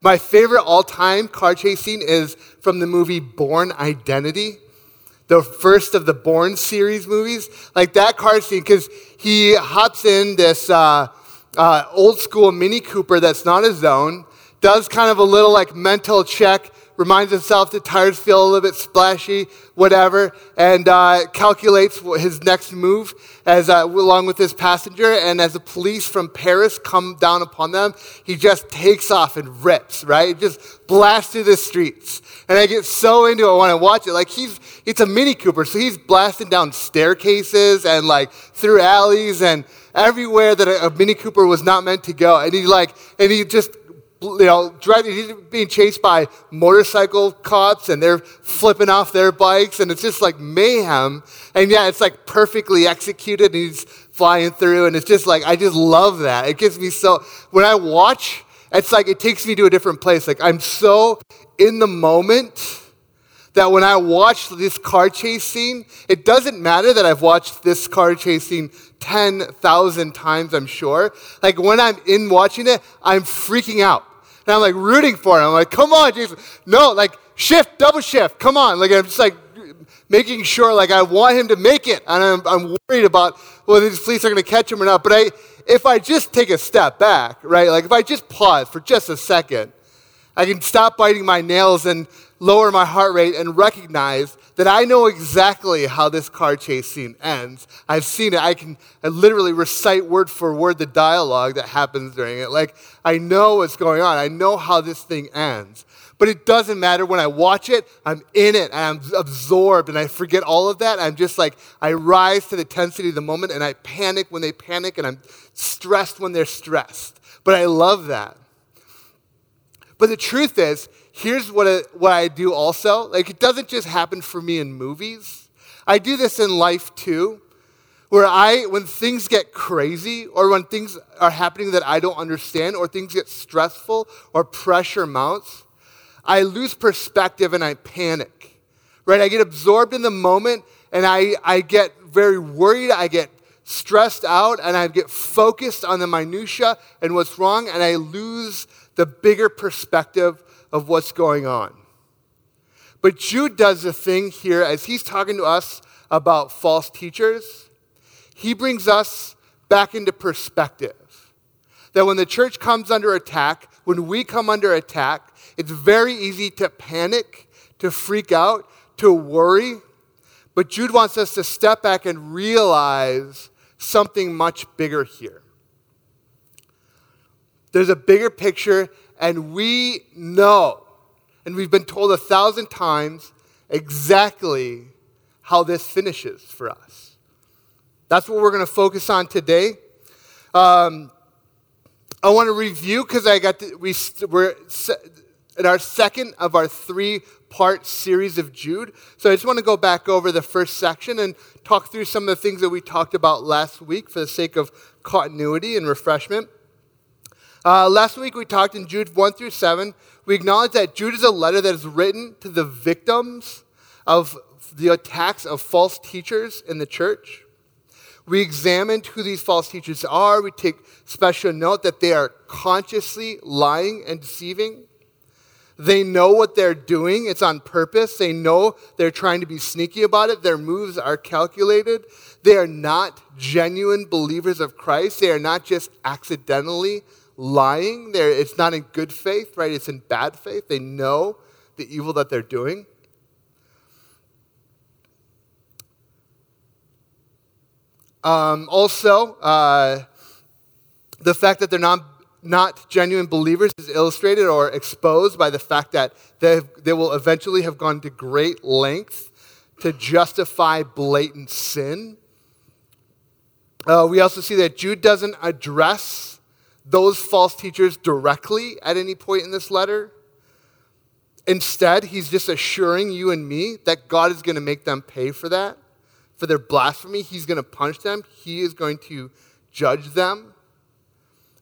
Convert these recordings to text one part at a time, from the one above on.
My favorite all time car chase scene is from the movie Bourne Identity, the first of the Bourne series movies. Like that car scene, because he hops in this uh, uh, old school Mini Cooper that's not his own, does kind of a little like mental check reminds himself that tires feel a little bit splashy, whatever, and uh, calculates his next move as uh, along with his passenger. And as the police from Paris come down upon them, he just takes off and rips, right? Just blasts through the streets. And I get so into it when I watch it. Like he's, it's a Mini Cooper, so he's blasting down staircases and like through alleys and everywhere that a, a Mini Cooper was not meant to go. And he like, and he just you know, driving, he's being chased by motorcycle cops and they're flipping off their bikes and it's just like mayhem. And yeah, it's like perfectly executed and he's flying through and it's just like, I just love that. It gives me so, when I watch, it's like it takes me to a different place. Like I'm so in the moment that when I watch this car chase scene, it doesn't matter that I've watched this car chase scene 10,000 times, I'm sure. Like when I'm in watching it, I'm freaking out. And I'm like rooting for him. I'm like, come on, Jason. No, like shift, double shift. Come on. Like I'm just like making sure, like I want him to make it. And I'm, I'm worried about whether these police are going to catch him or not. But I, if I just take a step back, right? Like if I just pause for just a second, I can stop biting my nails and lower my heart rate and recognize that I know exactly how this car chase scene ends. I've seen it. I can I literally recite word for word the dialogue that happens during it. Like, I know what's going on. I know how this thing ends. But it doesn't matter when I watch it, I'm in it and I'm absorbed and I forget all of that. I'm just like, I rise to the intensity of the moment and I panic when they panic and I'm stressed when they're stressed. But I love that. But the truth is, here's what I, what I do also. Like, it doesn't just happen for me in movies. I do this in life too, where I, when things get crazy or when things are happening that I don't understand or things get stressful or pressure mounts, I lose perspective and I panic, right? I get absorbed in the moment and I, I get very worried. I get stressed out and I get focused on the minutia and what's wrong and I lose the bigger perspective of what's going on. But Jude does a thing here as he's talking to us about false teachers. He brings us back into perspective. That when the church comes under attack, when we come under attack, it's very easy to panic, to freak out, to worry. But Jude wants us to step back and realize something much bigger here. There's a bigger picture, and we know, and we've been told a thousand times exactly how this finishes for us. That's what we're going to focus on today. Um, I want to review because I got to, we, we're in our second of our three part series of Jude. So I just want to go back over the first section and talk through some of the things that we talked about last week for the sake of continuity and refreshment. Uh, last week we talked in Jude 1 through 7. We acknowledged that Jude is a letter that is written to the victims of the attacks of false teachers in the church. We examined who these false teachers are. We take special note that they are consciously lying and deceiving. They know what they're doing, it's on purpose. They know they're trying to be sneaky about it. Their moves are calculated. They are not genuine believers of Christ. They are not just accidentally lying. They're, it's not in good faith, right? It's in bad faith. They know the evil that they're doing. Um, also, uh, the fact that they're not, not genuine believers is illustrated or exposed by the fact that they, they will eventually have gone to great lengths to justify blatant sin. Uh, we also see that Jude doesn't address those false teachers directly at any point in this letter. Instead, he's just assuring you and me that God is going to make them pay for that, for their blasphemy. He's going to punish them, He is going to judge them.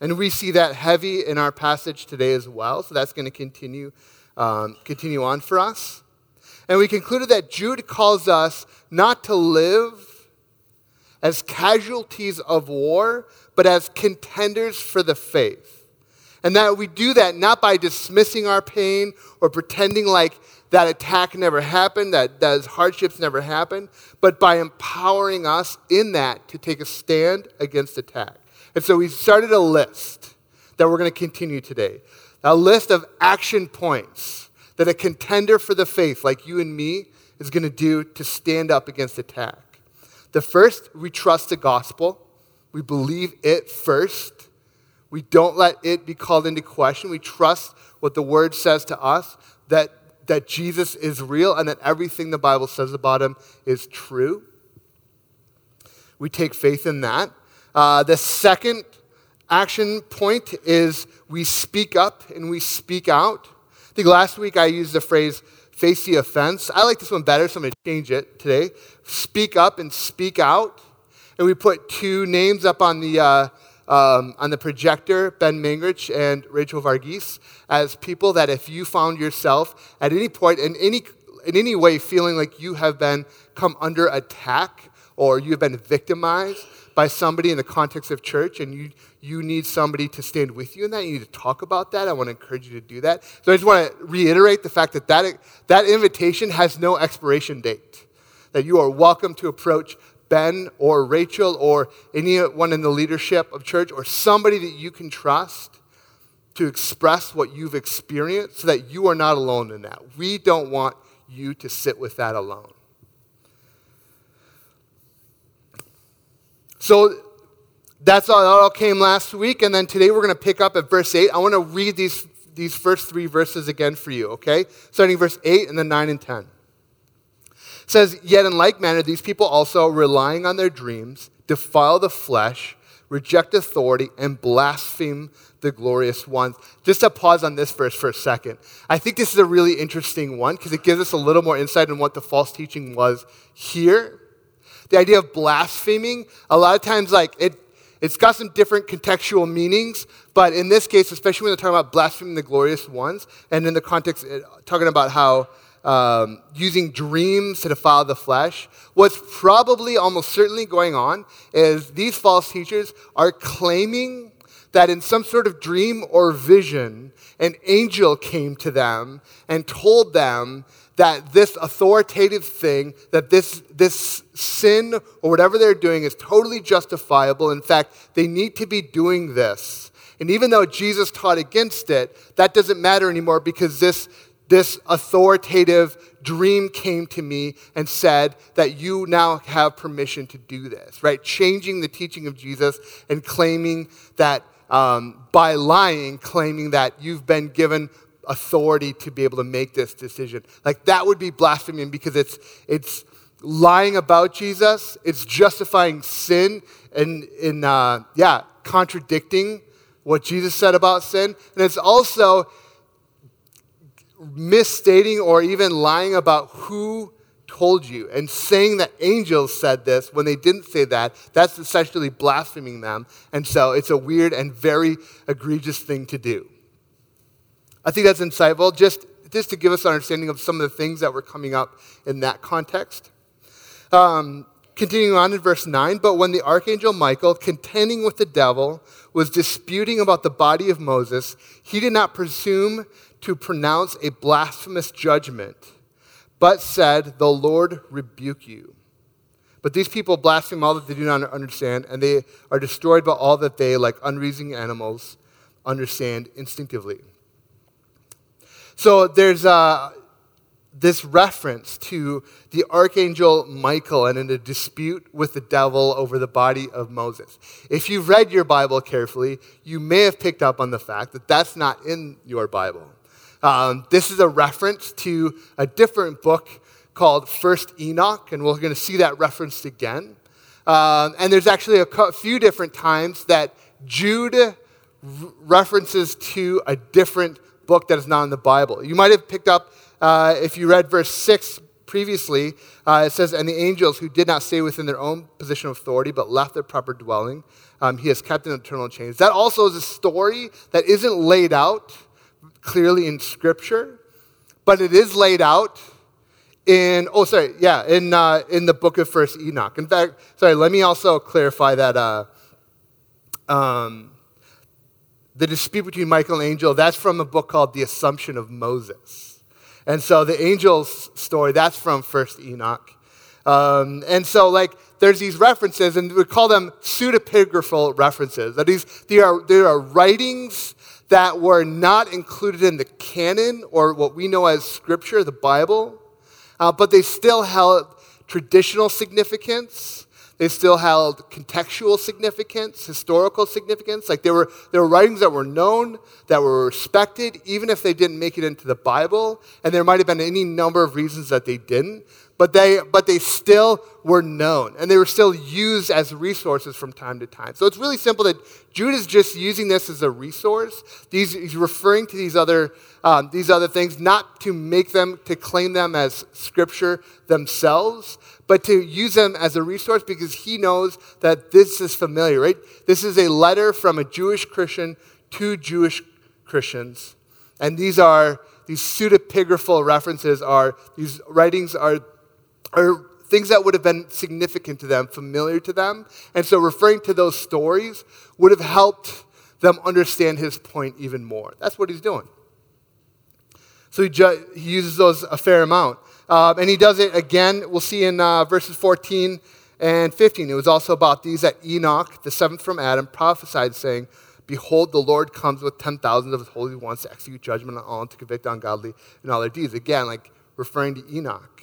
And we see that heavy in our passage today as well. So that's going to continue, um, continue on for us. And we concluded that Jude calls us not to live as casualties of war, but as contenders for the faith. And that we do that not by dismissing our pain or pretending like that attack never happened, that those hardships never happened, but by empowering us in that to take a stand against attack. And so we started a list that we're going to continue today a list of action points that a contender for the faith, like you and me, is going to do to stand up against attack. The first, we trust the gospel. We believe it first. We don't let it be called into question. We trust what the word says to us that, that Jesus is real and that everything the Bible says about him is true. We take faith in that. Uh, the second action point is we speak up and we speak out. I think last week I used the phrase face the offense. I like this one better, so I'm going to change it today. Speak up and speak out. And we put two names up on the, uh, um, on the projector Ben Mangrich and Rachel Varghese as people that if you found yourself at any point in any, in any way feeling like you have been come under attack or you have been victimized by somebody in the context of church and you, you need somebody to stand with you in that, you need to talk about that. I want to encourage you to do that. So I just want to reiterate the fact that that, that invitation has no expiration date, that you are welcome to approach Ben or Rachel or anyone in the leadership of church or somebody that you can trust to express what you've experienced so that you are not alone in that. We don't want you to sit with that alone. So that's all, that all came last week, and then today we're going to pick up at verse 8. I want to read these, these first three verses again for you, okay? Starting verse 8 and then 9 and 10. It says, Yet in like manner, these people also, relying on their dreams, defile the flesh, reject authority, and blaspheme the glorious ones. Just to pause on this verse for a second. I think this is a really interesting one because it gives us a little more insight on what the false teaching was here. The idea of blaspheming, a lot of times, like, it it's got some different contextual meanings, but in this case, especially when they're talking about blaspheming the glorious ones, and in the context, uh, talking about how um, using dreams to defile the flesh, what's probably almost certainly going on is these false teachers are claiming that in some sort of dream or vision, an angel came to them and told them that this authoritative thing, that this, this sin or whatever they're doing is totally justifiable. In fact, they need to be doing this. And even though Jesus taught against it, that doesn't matter anymore because this, this authoritative dream came to me and said that you now have permission to do this, right? Changing the teaching of Jesus and claiming that um, by lying, claiming that you've been given authority to be able to make this decision. Like that would be blasphemy because it's it's lying about Jesus. It's justifying sin and in uh, yeah contradicting what Jesus said about sin, and it's also misstating or even lying about who told you and saying that angels said this when they didn't say that that's essentially blaspheming them. And so it's a weird and very egregious thing to do. I think that's insightful, just, just to give us an understanding of some of the things that were coming up in that context. Um, continuing on in verse 9, but when the archangel Michael, contending with the devil, was disputing about the body of Moses, he did not presume to pronounce a blasphemous judgment, but said, The Lord rebuke you. But these people blaspheme all that they do not understand, and they are destroyed by all that they, like unreasoning animals, understand instinctively. So there's uh, this reference to the archangel Michael and in a dispute with the devil over the body of Moses. If you've read your Bible carefully, you may have picked up on the fact that that's not in your Bible. Um, this is a reference to a different book called First Enoch, and we're going to see that referenced again. Um, and there's actually a few different times that Jude references to a different book that is not in the Bible. You might have picked up, uh, if you read verse 6 previously, uh, it says, And the angels who did not stay within their own position of authority, but left their proper dwelling, um, he has kept in eternal chains. That also is a story that isn't laid out clearly in Scripture, but it is laid out in, oh, sorry, yeah, in, uh, in the book of First Enoch. In fact, sorry, let me also clarify that. Uh, um, the dispute between Michael and angel, that's from a book called The Assumption of Moses. And so the angel's story, that's from First Enoch. Um, and so, like, there's these references, and we call them pseudepigraphal references. That is, they are, they are writings that were not included in the canon or what we know as scripture, the Bible, uh, but they still held traditional significance they still held contextual significance, historical significance. Like there were, there were writings that were known, that were respected, even if they didn't make it into the Bible. And there might have been any number of reasons that they didn't. But they, but they still were known, and they were still used as resources from time to time. So it's really simple that Jude is just using this as a resource. These, he's referring to these other, um, these other things, not to make them, to claim them as scripture themselves, but to use them as a resource because he knows that this is familiar, right? This is a letter from a Jewish Christian to Jewish Christians. And these are, these pseudepigraphal references are, these writings are, are things that would have been significant to them, familiar to them. And so referring to those stories would have helped them understand his point even more. That's what he's doing. So he, ju- he uses those a fair amount. Uh, and he does it again, we'll see in uh, verses 14 and 15. It was also about these that Enoch, the seventh from Adam, prophesied, saying, Behold, the Lord comes with ten thousands of his holy ones to execute judgment on all and to convict ungodly in all their deeds. Again, like referring to Enoch.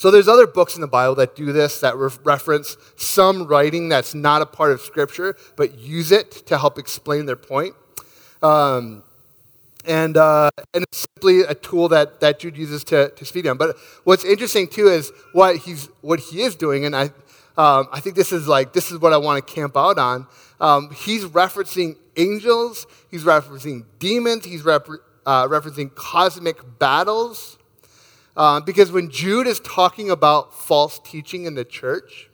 So there's other books in the Bible that do this, that re- reference some writing that's not a part of Scripture, but use it to help explain their point. Um, and, uh, and it's simply a tool that, that Jude uses to, to speak on. But what's interesting too is what, he's, what he is doing, and I, um, I think this is like, this is what I want to camp out on. Um, he's referencing angels, he's referencing demons, he's rep- uh, referencing cosmic battles. Uh, because when Jude is talking about false teaching in the church,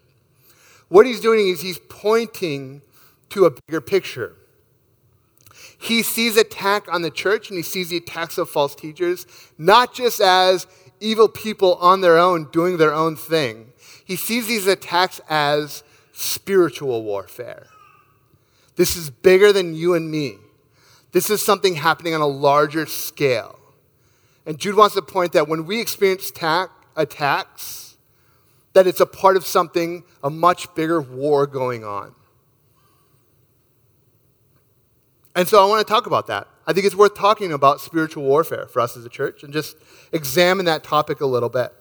what he's doing is he's pointing to a bigger picture. He sees attack on the church and he sees the attacks of false teachers not just as evil people on their own doing their own thing. He sees these attacks as spiritual warfare. This is bigger than you and me. This is something happening on a larger scale. And Jude wants to point that when we experience ta- attacks, that it's a part of something, a much bigger war going on. And so I want to talk about that. I think it's worth talking about spiritual warfare for us as a church and just examine that topic a little bit.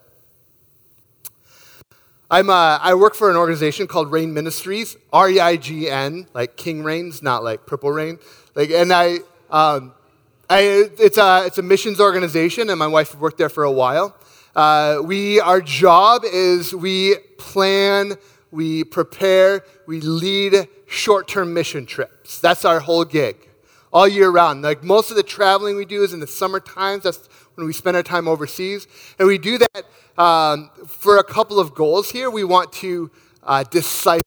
I'm, uh, I work for an organization called Reign Ministries, R E I G N, like King Reigns, not like Purple Rain. Like, and I, um, I, it's, a, it's a missions organization, and my wife worked there for a while. Uh, we, our job is we plan, we prepare, we lead short term mission trips. That's our whole gig all year round. Like most of the traveling we do is in the summer times. That's when we spend our time overseas. And we do that um, for a couple of goals here. We want to uh, disciple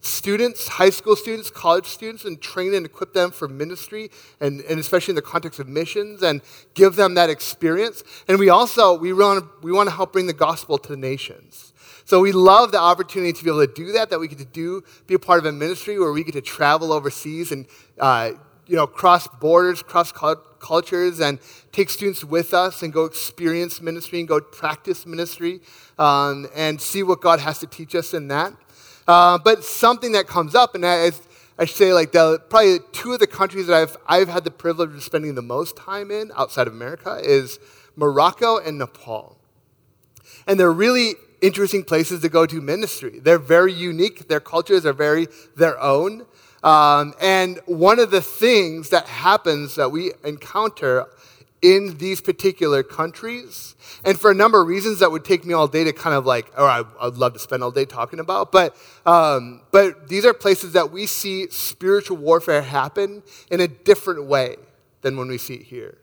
students, high school students, college students, and train and equip them for ministry, and, and especially in the context of missions, and give them that experience. And we also, we want, we want to help bring the gospel to the nations. So we love the opportunity to be able to do that, that we get to do, be a part of a ministry where we get to travel overseas and uh, you know, cross borders, cross cultures, and take students with us and go experience ministry and go practice ministry um, and see what God has to teach us in that. Uh, but something that comes up, and I, I say like the, probably two of the countries that I've, I've had the privilege of spending the most time in outside of America is Morocco and Nepal. And they're really interesting places to go to ministry. They're very unique. Their cultures are very their own. Um, and one of the things that happens that we encounter in these particular countries, and for a number of reasons that would take me all day to kind of like, or I, would love to spend all day talking about, but, um, but these are places that we see spiritual warfare happen in a different way than when we see it here.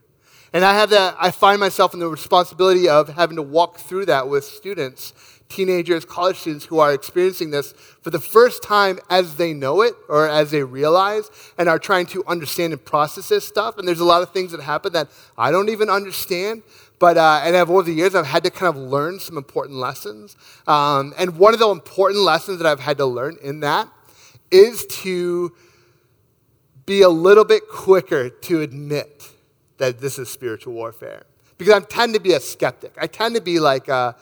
And I have that, I find myself in the responsibility of having to walk through that with students teenagers, college students who are experiencing this for the first time as they know it or as they realize and are trying to understand and process this stuff. And there's a lot of things that happen that I don't even understand. But, uh, and over the years, I've had to kind of learn some important lessons. Um, and one of the important lessons that I've had to learn in that is to be a little bit quicker to admit that this is spiritual warfare. Because I tend to be a skeptic. I tend to be like, uh,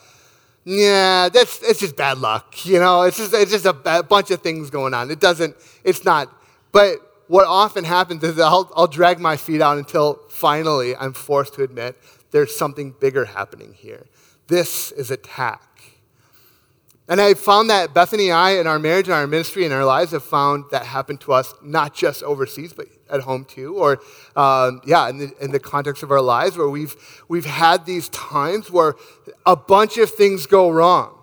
yeah, that's it's just bad luck. You know, it's just it's just a bad, bunch of things going on. It doesn't. It's not. But what often happens is I'll, I'll drag my feet out until finally I'm forced to admit there's something bigger happening here. This is attack. And I found that Bethany and I, in our marriage and our ministry and our lives, have found that happen to us not just overseas, but at home too, or um, yeah, in the, in the context of our lives, where we've we've had these times where a bunch of things go wrong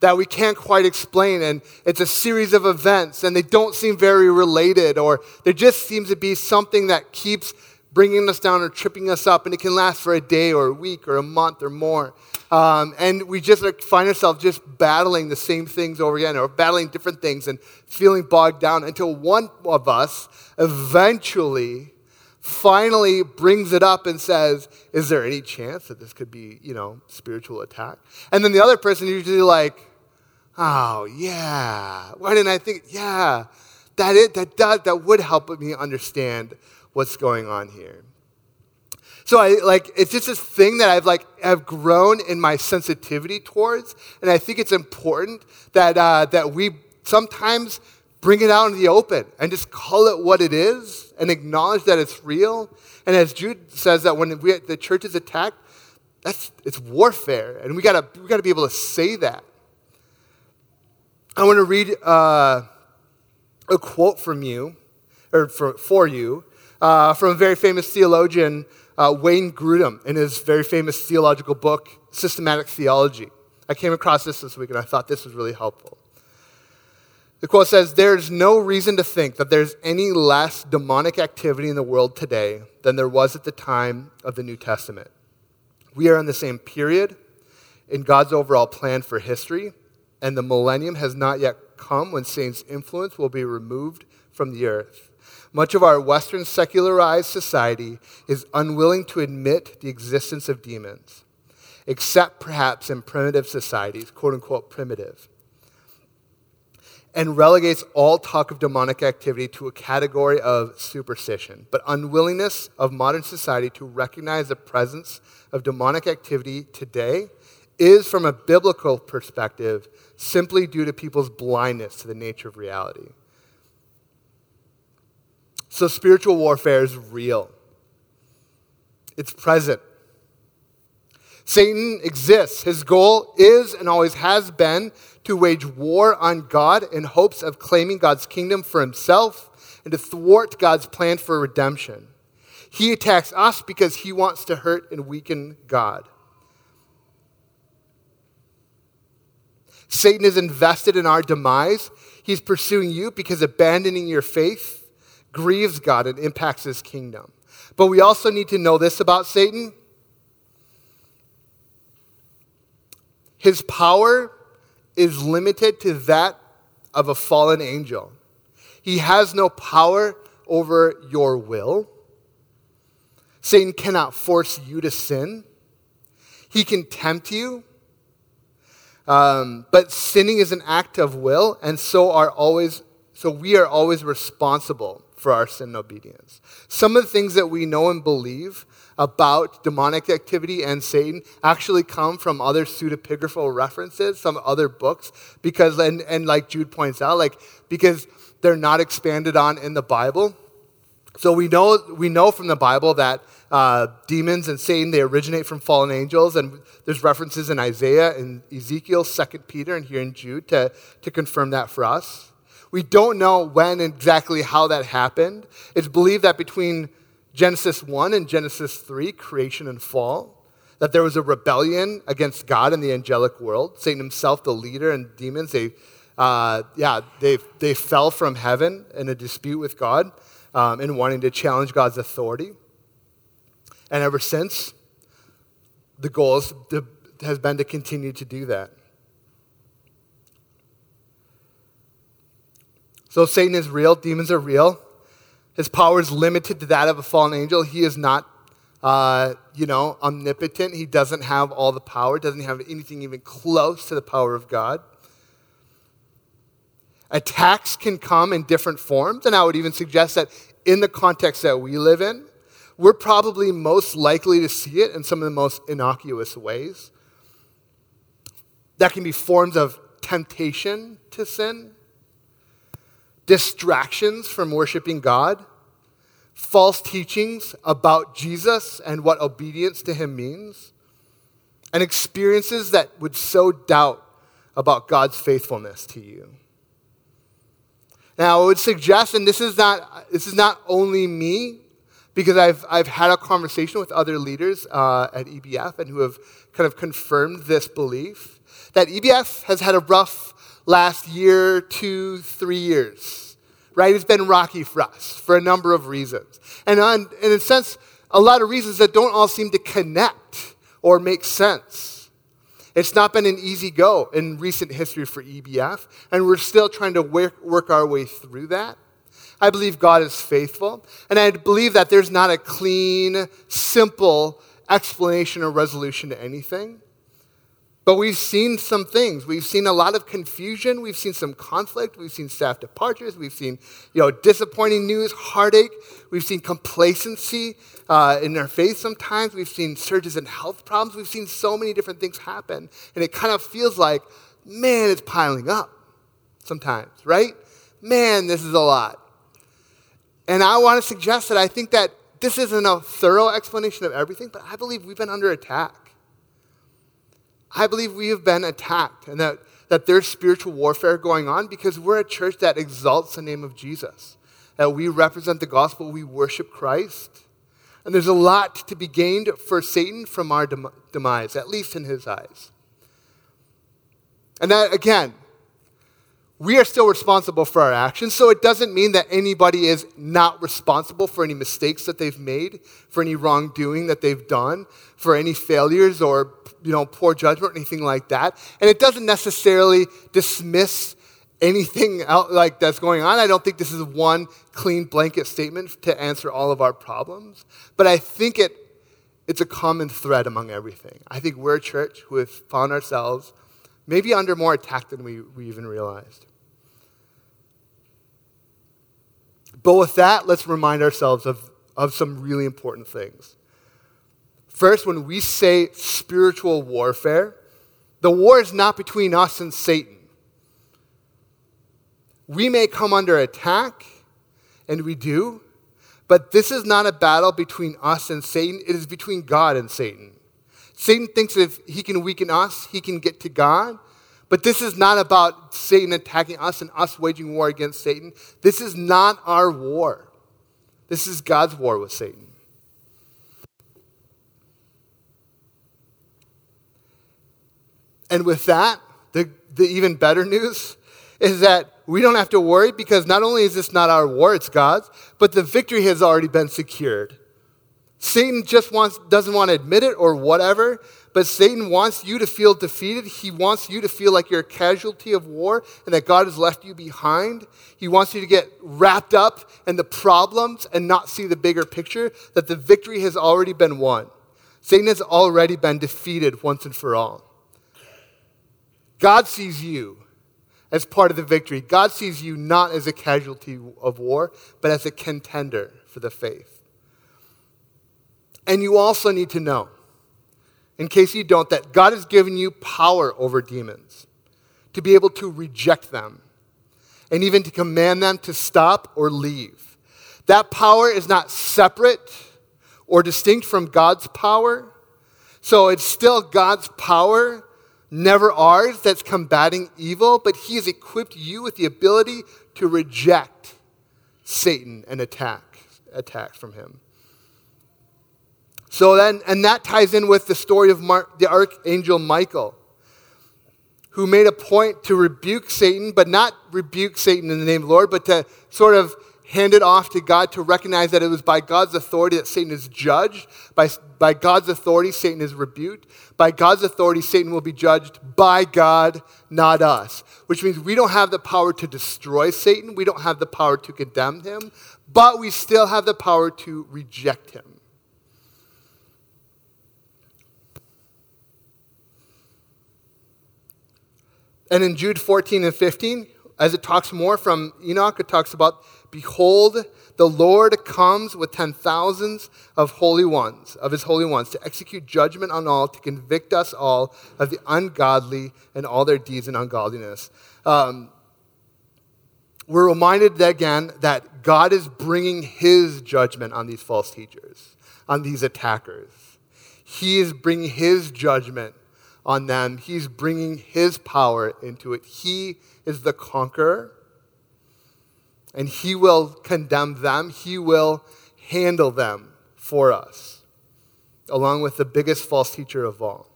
that we can't quite explain, and it's a series of events, and they don't seem very related, or there just seems to be something that keeps bringing us down or tripping us up, and it can last for a day or a week or a month or more. Um, and we just find ourselves just battling the same things over again or battling different things and feeling bogged down until one of us eventually finally brings it up and says, Is there any chance that this could be, you know, spiritual attack? And then the other person usually like, Oh, yeah. Why didn't I think? Yeah, that, it, that, does, that would help me understand what's going on here. So I like it's just this thing that I've like have grown in my sensitivity towards, and I think it's important that uh, that we sometimes bring it out in the open and just call it what it is and acknowledge that it's real. And as Jude says that when we, the church is attacked, that's it's warfare, and we gotta we gotta be able to say that. I want to read uh, a quote from you, or for, for you, uh, from a very famous theologian uh, Wayne Grudem in his very famous theological book, Systematic Theology. I came across this this week and I thought this was really helpful. The quote says, There is no reason to think that there's any less demonic activity in the world today than there was at the time of the New Testament. We are in the same period in God's overall plan for history, and the millennium has not yet come when Satan's influence will be removed from the earth. Much of our Western secularized society is unwilling to admit the existence of demons, except perhaps in primitive societies, quote unquote primitive, and relegates all talk of demonic activity to a category of superstition. But unwillingness of modern society to recognize the presence of demonic activity today is, from a biblical perspective, simply due to people's blindness to the nature of reality. So spiritual warfare is real, it's present. Satan exists. His goal is and always has been to wage war on God in hopes of claiming God's kingdom for himself and to thwart God's plan for redemption. He attacks us because he wants to hurt and weaken God. Satan is invested in our demise. He's pursuing you because abandoning your faith grieves God and impacts his kingdom. But we also need to know this about Satan his power is limited to that of a fallen angel. He has no power over your will. Satan cannot force you to sin. He can tempt you. Um, but sinning is an act of will, and so are always so we are always responsible for our sin and obedience. Some of the things that we know and believe about demonic activity and Satan actually come from other pseudepigraphal references, some other books, because, and, and like Jude points out, like, because they're not expanded on in the Bible. So we know, we know from the Bible that uh, demons and Satan, they originate from fallen angels, and there's references in Isaiah and Ezekiel, 2 Peter, and here in Jude to, to confirm that for us. We don't know when exactly how that happened. It's believed that between Genesis 1 and Genesis 3, creation and fall, that there was a rebellion against God in the angelic world. Satan himself, the leader, and demons, they, uh, yeah, they, they fell from heaven in a dispute with God um, in wanting to challenge God's authority. And ever since, the goal has been to continue to do that. So Satan is real, demons are real. His power is limited to that of a fallen angel. He is not, uh, you know, omnipotent. He doesn't have all the power, doesn't have anything even close to the power of God. Attacks can come in different forms, and I would even suggest that in the context that we live in, we're probably most likely to see it in some of the most innocuous ways. That can be forms of temptation to sin, distractions from worshiping God, false teachings about Jesus and what obedience to him means, and experiences that would sow doubt about God's faithfulness to you. Now, I would suggest, and this is not, this is not only me, because I've, I've had a conversation with other leaders uh, at EBF and who have kind of confirmed this belief that EBF has had a rough last year, two, three years, right? It's been rocky for us for a number of reasons. And, on, in a sense, a lot of reasons that don't all seem to connect or make sense. It's not been an easy go in recent history for EBF, and we're still trying to work, work our way through that. I believe God is faithful, and I believe that there's not a clean, simple explanation or resolution to anything. But we've seen some things. We've seen a lot of confusion. We've seen some conflict. We've seen staff departures. We've seen, you know, disappointing news, heartache. We've seen complacency uh, in their faith sometimes. We've seen surges in health problems. We've seen so many different things happen. And it kind of feels like, man, it's piling up sometimes, right? Man, this is a lot. And I want to suggest that I think that this isn't a thorough explanation of everything, but I believe we've been under attack. I believe we have been attacked and that, that there's spiritual warfare going on because we're a church that exalts the name of Jesus, that we represent the gospel, we worship Christ. And there's a lot to be gained for Satan from our dem- demise, at least in his eyes. And that, again, we are still responsible for our actions. So it doesn't mean that anybody is not responsible for any mistakes that they've made, for any wrongdoing that they've done, for any failures or you know poor judgment or anything like that. And it doesn't necessarily dismiss anything out like that's going on. I don't think this is one clean blanket statement to answer all of our problems, but I think it it's a common thread among everything. I think we're a church who have found ourselves maybe under more attack than we, we even realized. But with that, let's remind ourselves of, of some really important things. First, when we say spiritual warfare, the war is not between us and Satan. We may come under attack, and we do, but this is not a battle between us and Satan, it is between God and Satan. Satan thinks if he can weaken us, he can get to God. But this is not about Satan attacking us and us waging war against Satan. This is not our war. This is God's war with Satan. And with that, the, the even better news is that we don't have to worry because not only is this not our war, it's God's, but the victory has already been secured. Satan just wants, doesn't want to admit it or whatever, but Satan wants you to feel defeated. He wants you to feel like you're a casualty of war and that God has left you behind. He wants you to get wrapped up in the problems and not see the bigger picture that the victory has already been won. Satan has already been defeated once and for all. God sees you as part of the victory. God sees you not as a casualty of war, but as a contender for the faith. And you also need to know, in case you don't, that God has given you power over demons to be able to reject them and even to command them to stop or leave. That power is not separate or distinct from God's power. So it's still God's power, never ours, that's combating evil, but He has equipped you with the ability to reject Satan and attack attacks from him. So then, and that ties in with the story of the archangel Michael, who made a point to rebuke Satan, but not rebuke Satan in the name of the Lord, but to sort of hand it off to God to recognize that it was by God's authority that Satan is judged. By, by God's authority, Satan is rebuked. By God's authority, Satan will be judged by God, not us. Which means we don't have the power to destroy Satan. We don't have the power to condemn him, but we still have the power to reject him. And in Jude 14 and 15, as it talks more from Enoch, it talks about, Behold, the Lord comes with ten thousands of holy ones, of his holy ones, to execute judgment on all, to convict us all of the ungodly and all their deeds and ungodliness. Um, we're reminded again that God is bringing his judgment on these false teachers, on these attackers. He is bringing his judgment on them. He's bringing his power into it. He is the conqueror and He will condemn them, He will handle them for us, along with the biggest false teacher of all.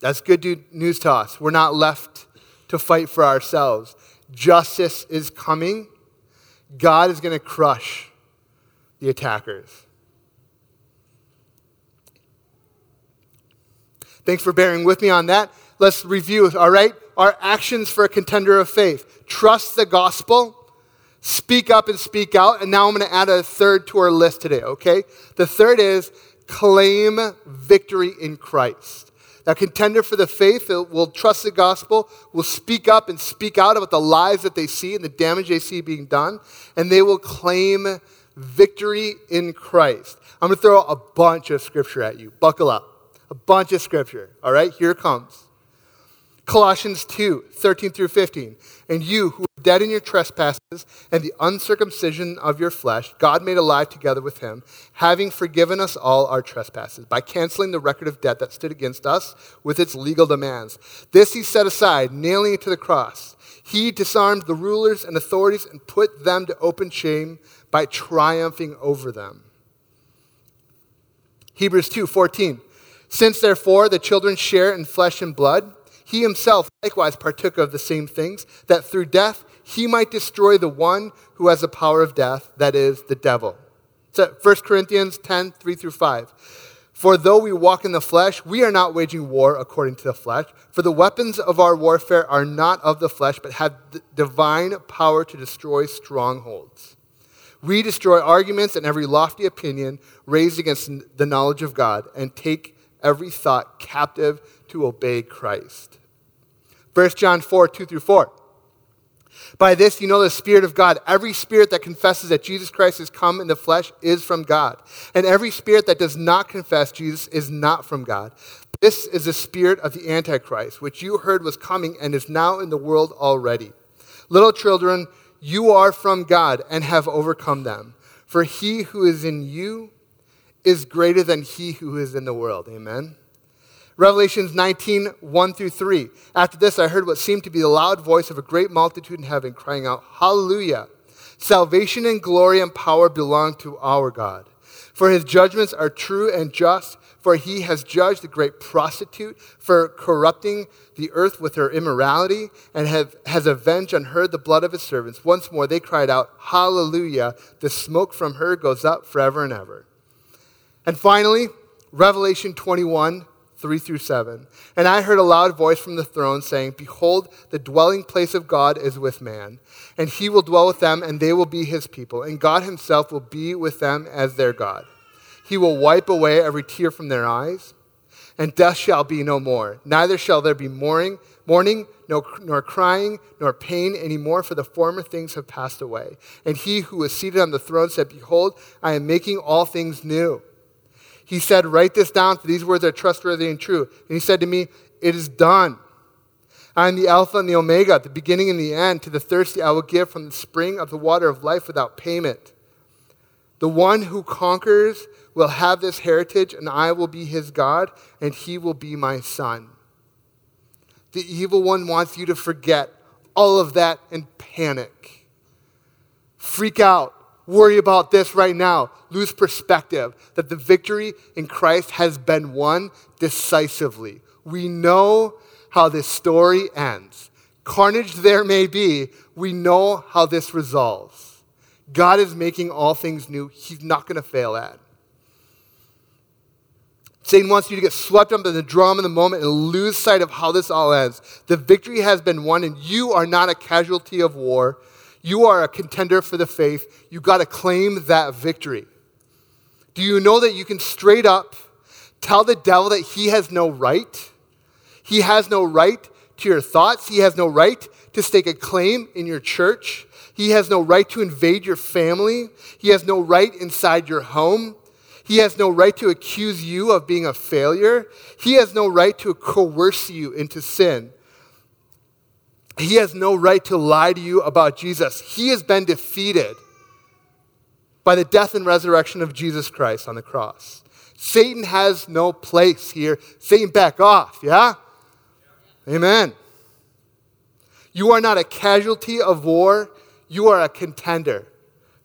That's good news to us. We're not left to fight for ourselves. Justice is coming. God is going to crush the attackers. Thanks for bearing with me on that. Let's review, all right? Our actions for a contender of faith trust the gospel, speak up and speak out. And now I'm going to add a third to our list today, okay? The third is claim victory in Christ. That contender for the faith will trust the gospel, will speak up and speak out about the lies that they see and the damage they see being done, and they will claim victory in Christ. I'm going to throw a bunch of scripture at you. Buckle up. A bunch of scripture. All right, here it comes. Colossians 2 13 through 15. And you who were dead in your trespasses and the uncircumcision of your flesh, God made alive together with him, having forgiven us all our trespasses by canceling the record of debt that stood against us with its legal demands. This he set aside, nailing it to the cross. He disarmed the rulers and authorities and put them to open shame by triumphing over them. Hebrews 2 14. Since therefore the children share in flesh and blood, he himself likewise partook of the same things, that through death he might destroy the one who has the power of death, that is, the devil. So 1 Corinthians 10, 3 through 5. For though we walk in the flesh, we are not waging war according to the flesh. For the weapons of our warfare are not of the flesh, but have divine power to destroy strongholds. We destroy arguments and every lofty opinion raised against the knowledge of God and take every thought captive to obey Christ. 1 John 4, 2 through 4. By this you know the Spirit of God. Every spirit that confesses that Jesus Christ has come in the flesh is from God. And every spirit that does not confess Jesus is not from God. This is the spirit of the Antichrist, which you heard was coming and is now in the world already. Little children, you are from God and have overcome them. For he who is in you is greater than he who is in the world. Amen. Revelations 19, 1 through 3. After this, I heard what seemed to be the loud voice of a great multitude in heaven crying out, Hallelujah! Salvation and glory and power belong to our God. For his judgments are true and just, for he has judged the great prostitute for corrupting the earth with her immorality, and have, has avenged on her the blood of his servants. Once more they cried out, Hallelujah! The smoke from her goes up forever and ever. And finally, Revelation 21, 3 through 7. And I heard a loud voice from the throne saying, Behold, the dwelling place of God is with man, and he will dwell with them, and they will be his people, and God himself will be with them as their God. He will wipe away every tear from their eyes, and death shall be no more. Neither shall there be mourning, mourning nor, nor crying, nor pain any more, for the former things have passed away. And he who was seated on the throne said, Behold, I am making all things new he said, Write this down, for these words are trustworthy and true. And he said to me, It is done. I am the Alpha and the Omega, the beginning and the end. To the thirsty, I will give from the spring of the water of life without payment. The one who conquers will have this heritage, and I will be his God, and he will be my son. The evil one wants you to forget all of that and panic. Freak out worry about this right now. Lose perspective that the victory in Christ has been won decisively. We know how this story ends. Carnage there may be, we know how this resolves. God is making all things new. He's not going to fail at. Satan wants you to get swept up in the drama of the moment and lose sight of how this all ends. The victory has been won, and you are not a casualty of war you are a contender for the faith. You got to claim that victory. Do you know that you can straight up tell the devil that he has no right? He has no right to your thoughts. He has no right to stake a claim in your church. He has no right to invade your family. He has no right inside your home. He has no right to accuse you of being a failure. He has no right to coerce you into sin. He has no right to lie to you about Jesus. He has been defeated by the death and resurrection of Jesus Christ on the cross. Satan has no place here. Satan, back off, yeah? Amen. You are not a casualty of war, you are a contender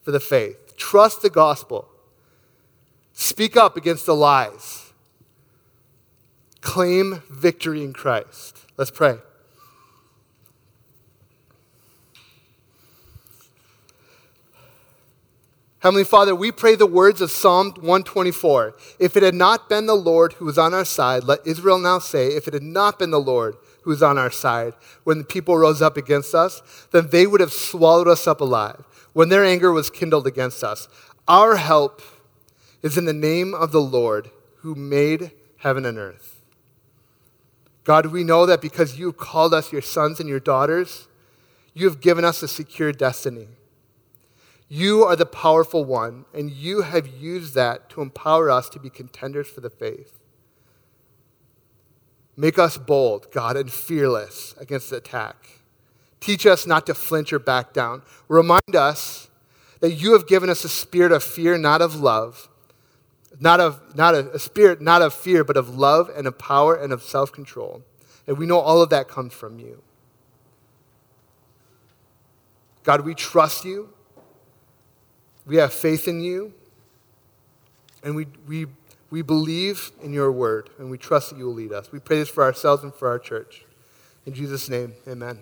for the faith. Trust the gospel. Speak up against the lies. Claim victory in Christ. Let's pray. Heavenly Father, we pray the words of Psalm 124. If it had not been the Lord who was on our side, let Israel now say, if it had not been the Lord who was on our side when the people rose up against us, then they would have swallowed us up alive when their anger was kindled against us. Our help is in the name of the Lord who made heaven and earth. God, we know that because you called us your sons and your daughters, you have given us a secure destiny. You are the powerful one, and you have used that to empower us to be contenders for the faith. Make us bold, God, and fearless against attack. Teach us not to flinch or back down. Remind us that you have given us a spirit of fear, not of love. Not, of, not a, a spirit, not of fear, but of love and of power and of self control. And we know all of that comes from you. God, we trust you. We have faith in you, and we, we, we believe in your word, and we trust that you will lead us. We pray this for ourselves and for our church. In Jesus' name, amen.